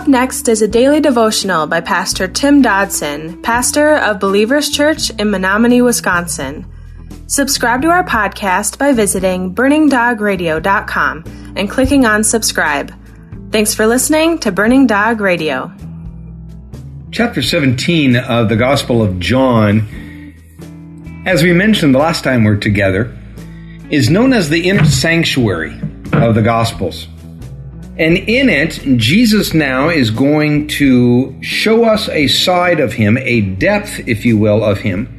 Up next is a daily devotional by Pastor Tim Dodson, pastor of Believers Church in Menominee, Wisconsin. Subscribe to our podcast by visiting burningdogradio.com and clicking on subscribe. Thanks for listening to Burning Dog Radio. Chapter 17 of the Gospel of John, as we mentioned the last time we are together, is known as the inner sanctuary of the Gospels. And in it, Jesus now is going to show us a side of him, a depth, if you will, of him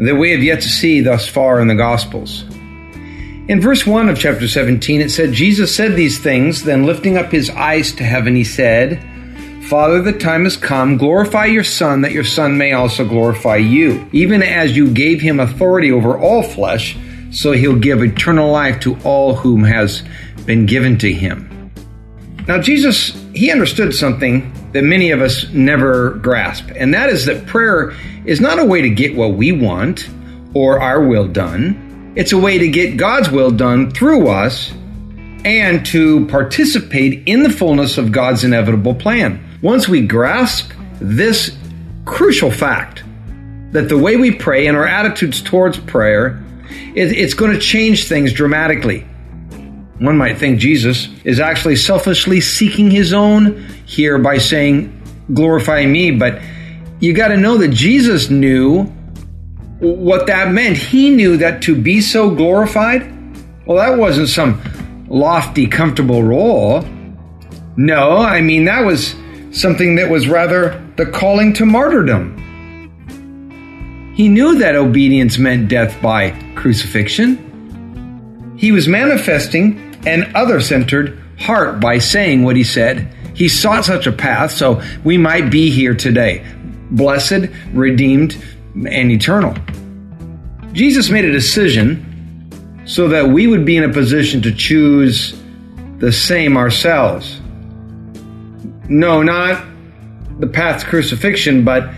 that we have yet to see thus far in the Gospels. In verse 1 of chapter 17, it said, Jesus said these things, then lifting up his eyes to heaven, he said, Father, the time has come. Glorify your Son, that your Son may also glorify you, even as you gave him authority over all flesh, so he'll give eternal life to all whom has been given to him. Now, Jesus, he understood something that many of us never grasp, and that is that prayer is not a way to get what we want or our will done. It's a way to get God's will done through us and to participate in the fullness of God's inevitable plan. Once we grasp this crucial fact that the way we pray and our attitudes towards prayer, it's going to change things dramatically. One might think Jesus is actually selfishly seeking his own here by saying, glorify me. But you got to know that Jesus knew what that meant. He knew that to be so glorified, well, that wasn't some lofty, comfortable role. No, I mean, that was something that was rather the calling to martyrdom. He knew that obedience meant death by crucifixion. He was manifesting and other centered heart by saying what he said. He sought such a path so we might be here today, blessed, redeemed, and eternal. Jesus made a decision so that we would be in a position to choose the same ourselves. No, not the path to crucifixion, but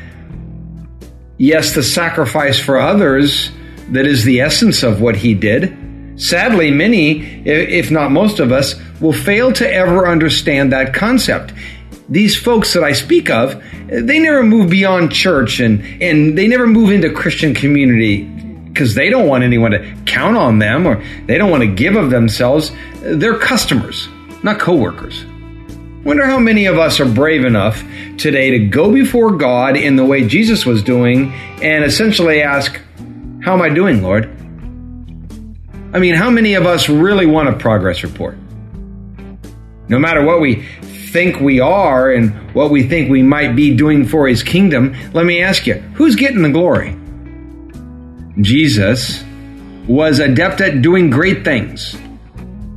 yes, the sacrifice for others that is the essence of what he did. Sadly, many, if not most of us, will fail to ever understand that concept. These folks that I speak of, they never move beyond church and, and they never move into Christian community because they don't want anyone to count on them or they don't want to give of themselves. They're customers, not coworkers. Wonder how many of us are brave enough today to go before God in the way Jesus was doing and essentially ask, How am I doing, Lord? I mean, how many of us really want a progress report? No matter what we think we are and what we think we might be doing for his kingdom, let me ask you, who's getting the glory? Jesus was adept at doing great things.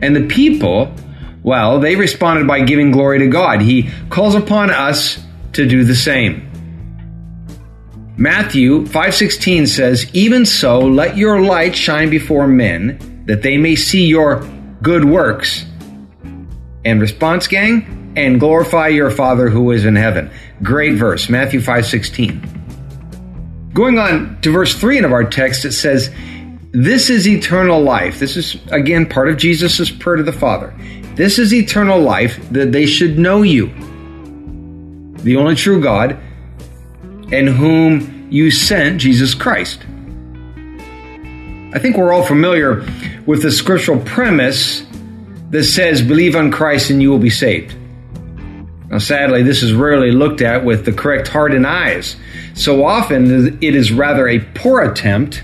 And the people, well, they responded by giving glory to God. He calls upon us to do the same. Matthew 5:16 says, "Even so, let your light shine before men, that they may see your good works." And response gang, and glorify your Father who is in heaven. Great verse, Matthew 5:16. Going on to verse 3 of our text, it says, This is eternal life. This is, again, part of Jesus' prayer to the Father. This is eternal life, that they should know you, the only true God, and whom you sent, Jesus Christ. I think we're all familiar with the scriptural premise that says, believe on Christ and you will be saved. Now, sadly, this is rarely looked at with the correct heart and eyes. So often, it is rather a poor attempt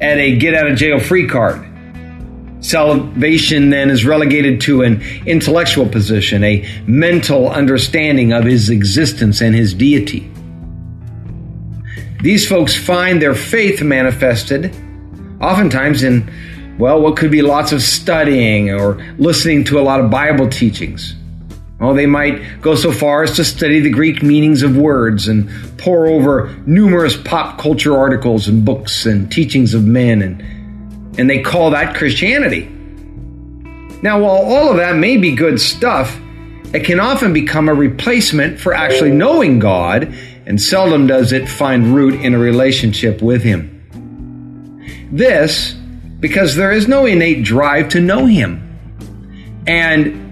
at a get out of jail free card. Salvation then is relegated to an intellectual position, a mental understanding of his existence and his deity. These folks find their faith manifested oftentimes in, well, what could be lots of studying or listening to a lot of Bible teachings. Well, they might go so far as to study the Greek meanings of words and pore over numerous pop culture articles and books and teachings of men, and, and they call that Christianity. Now, while all of that may be good stuff, it can often become a replacement for actually knowing God and seldom does it find root in a relationship with Him. This because there is no innate drive to know Him. And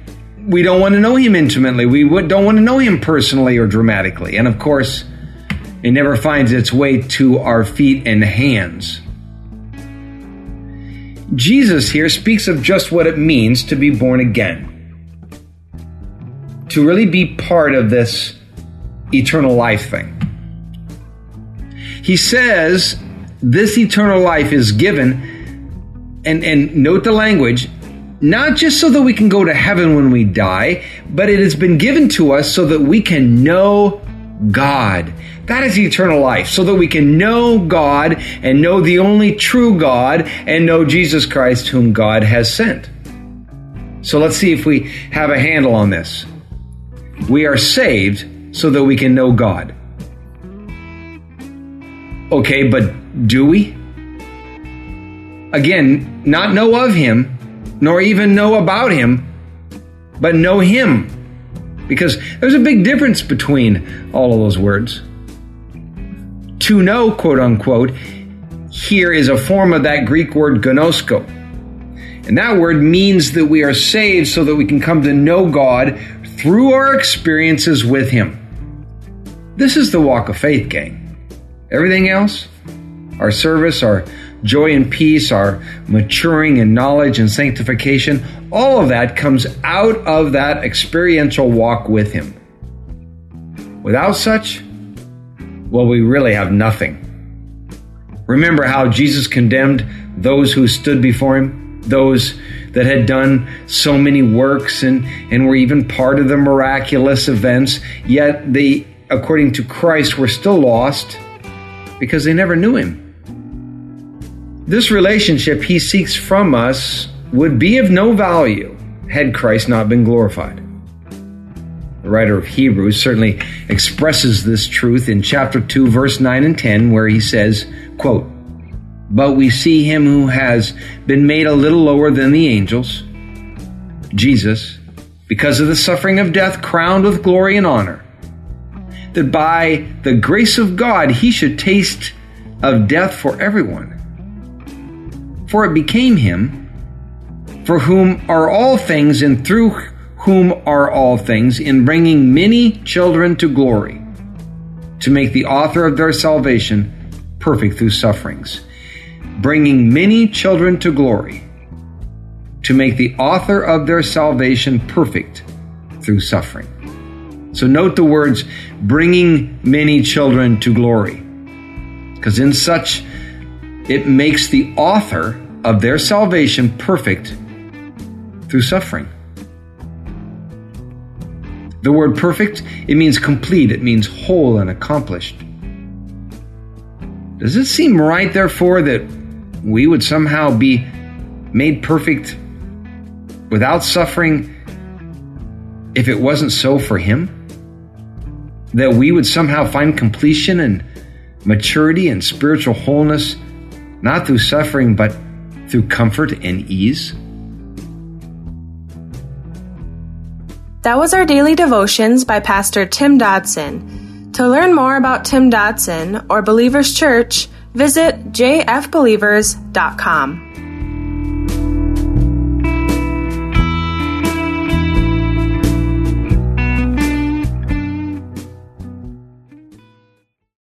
we don't want to know him intimately. We don't want to know him personally or dramatically. And of course, it never finds its way to our feet and hands. Jesus here speaks of just what it means to be born again. To really be part of this eternal life thing. He says this eternal life is given, and, and note the language, not just so that we can go to heaven when we die, but it has been given to us so that we can know God. That is eternal life, so that we can know God and know the only true God and know Jesus Christ, whom God has sent. So let's see if we have a handle on this. We are saved so that we can know God. Okay, but do we? Again, not know of Him, nor even know about Him, but know Him. Because there's a big difference between all of those words. To know, quote unquote, here is a form of that Greek word ginosko. And that word means that we are saved so that we can come to know God through our experiences with Him. This is the walk of faith, gang. Everything else, our service, our joy and peace, our maturing in knowledge and sanctification, all of that comes out of that experiential walk with Him. Without such, well, we really have nothing. Remember how Jesus condemned those who stood before Him, those that had done so many works and, and were even part of the miraculous events, yet they, according to Christ, were still lost because they never knew him. This relationship he seeks from us would be of no value had Christ not been glorified. The writer of Hebrews certainly expresses this truth in chapter 2 verse 9 and 10 where he says, quote, "But we see him who has been made a little lower than the angels, Jesus, because of the suffering of death crowned with glory and honor, that by the grace of God he should taste of death for everyone. For it became him, for whom are all things and through whom are all things, in bringing many children to glory, to make the author of their salvation perfect through sufferings. Bringing many children to glory, to make the author of their salvation perfect through suffering. So note the words, bringing many children to glory. Because in such, it makes the author of their salvation perfect through suffering. The word perfect, it means complete, it means whole and accomplished. Does it seem right, therefore, that we would somehow be made perfect without suffering if it wasn't so for Him? That we would somehow find completion and maturity and spiritual wholeness, not through suffering, but through comfort and ease? That was our daily devotions by Pastor Tim Dodson. To learn more about Tim Dodson or Believers Church, visit jfbelievers.com.